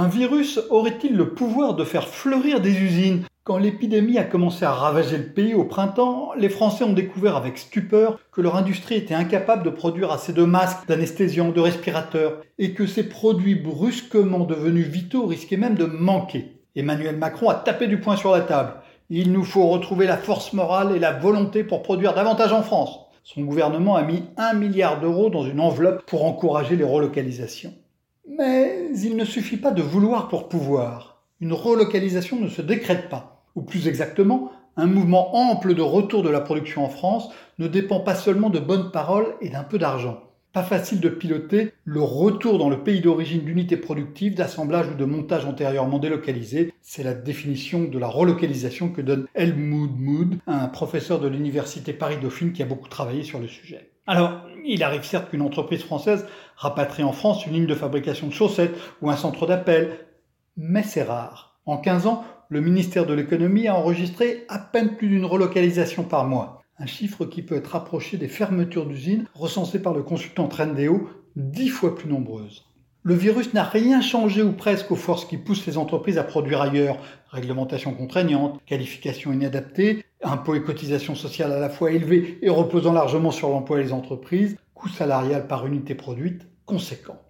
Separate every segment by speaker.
Speaker 1: Un virus aurait-il le pouvoir de faire fleurir des usines? Quand l'épidémie a commencé à ravager le pays au printemps, les Français ont découvert avec stupeur que leur industrie était incapable de produire assez de masques, d'anesthésiants, de respirateurs, et que ces produits brusquement devenus vitaux risquaient même de manquer. Emmanuel Macron a tapé du poing sur la table. Il nous faut retrouver la force morale et la volonté pour produire davantage en France. Son gouvernement a mis un milliard d'euros dans une enveloppe pour encourager les relocalisations. Mais il ne suffit pas de vouloir pour pouvoir. Une relocalisation ne se décrète pas. Ou plus exactement, un mouvement ample de retour de la production en France ne dépend pas seulement de bonnes paroles et d'un peu d'argent. Pas facile de piloter le retour dans le pays d'origine d'unités productives, d'assemblage ou de montage antérieurement délocalisés. C'est la définition de la relocalisation que donne Helmut Mood, un professeur de l'université Paris-Dauphine qui a beaucoup travaillé sur le sujet. Alors, il arrive certes qu'une entreprise française rapatrie en France une ligne de fabrication de chaussettes ou un centre d'appel, mais c'est rare. En 15 ans, le ministère de l'économie a enregistré à peine plus d'une relocalisation par mois, un chiffre qui peut être rapproché des fermetures d'usines recensées par le consultant Trendéo, dix fois plus nombreuses. Le virus n'a rien changé ou presque aux forces qui poussent les entreprises à produire ailleurs. Réglementation contraignante, qualification inadaptée, impôts et cotisations sociales à la fois élevés et reposant largement sur l'emploi et les entreprises, coût salarial par unité produite conséquent.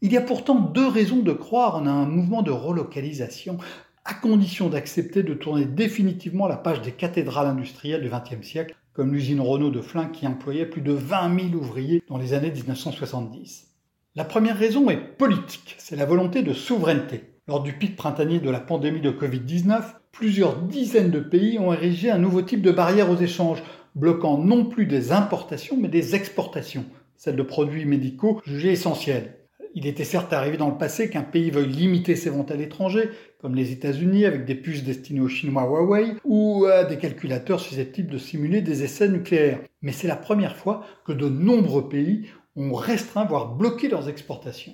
Speaker 1: Il y a pourtant deux raisons de croire en un mouvement de relocalisation, à condition d'accepter de tourner définitivement la page des cathédrales industrielles du XXe siècle, comme l'usine Renault de Flins qui employait plus de 20 000 ouvriers dans les années 1970. La première raison est politique, c'est la volonté de souveraineté. Lors du pic printanier de la pandémie de Covid-19, plusieurs dizaines de pays ont érigé un nouveau type de barrière aux échanges, bloquant non plus des importations mais des exportations, celles de produits médicaux jugés essentiels. Il était certes arrivé dans le passé qu'un pays veuille limiter ses ventes à l'étranger, comme les États-Unis avec des puces destinées aux Chinois Huawei ou à des calculateurs susceptibles de simuler des essais nucléaires. Mais c'est la première fois que de nombreux pays ont restreint, voire bloqué leurs exportations.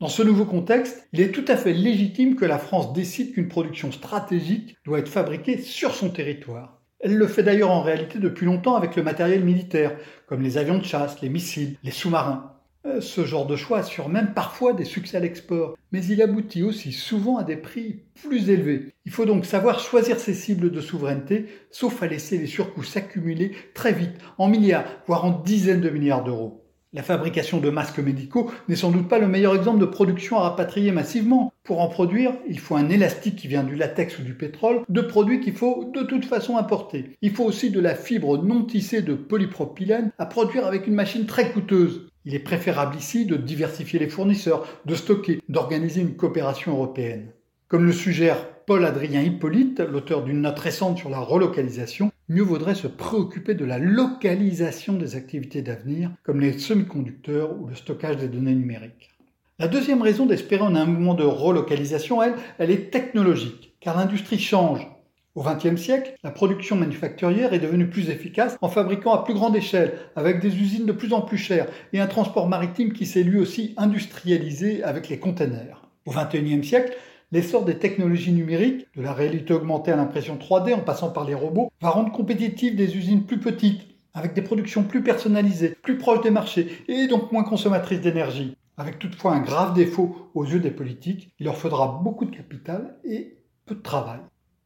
Speaker 1: Dans ce nouveau contexte, il est tout à fait légitime que la France décide qu'une production stratégique doit être fabriquée sur son territoire. Elle le fait d'ailleurs en réalité depuis longtemps avec le matériel militaire, comme les avions de chasse, les missiles, les sous-marins. Euh, ce genre de choix assure même parfois des succès à l'export, mais il aboutit aussi souvent à des prix plus élevés. Il faut donc savoir choisir ses cibles de souveraineté, sauf à laisser les surcoûts s'accumuler très vite, en milliards, voire en dizaines de milliards d'euros. La fabrication de masques médicaux n'est sans doute pas le meilleur exemple de production à rapatrier massivement. Pour en produire, il faut un élastique qui vient du latex ou du pétrole, de produits qu'il faut de toute façon importer. Il faut aussi de la fibre non tissée de polypropylène à produire avec une machine très coûteuse. Il est préférable ici de diversifier les fournisseurs, de stocker, d'organiser une coopération européenne. Comme le suggère Paul-Adrien Hippolyte, l'auteur d'une note récente sur la relocalisation, mieux vaudrait se préoccuper de la localisation des activités d'avenir, comme les semi-conducteurs ou le stockage des données numériques. La deuxième raison d'espérer en un mouvement de relocalisation, elle, elle est technologique, car l'industrie change. Au XXe siècle, la production manufacturière est devenue plus efficace en fabriquant à plus grande échelle, avec des usines de plus en plus chères et un transport maritime qui s'est lui aussi industrialisé avec les containers. Au XXIe siècle, L'essor des technologies numériques, de la réalité augmentée à l'impression 3D en passant par les robots, va rendre compétitives des usines plus petites, avec des productions plus personnalisées, plus proches des marchés et donc moins consommatrices d'énergie. Avec toutefois un grave défaut aux yeux des politiques, il leur faudra beaucoup de capital et peu de travail.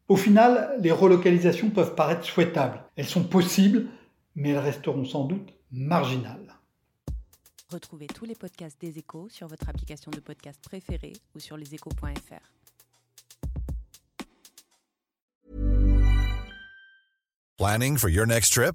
Speaker 1: Au final, les relocalisations peuvent paraître souhaitables. Elles sont possibles, mais elles resteront sans doute marginales.
Speaker 2: Retrouvez tous les podcasts des échos sur votre application de podcast préférée ou sur leséchos.fr.
Speaker 3: Planning for your next trip?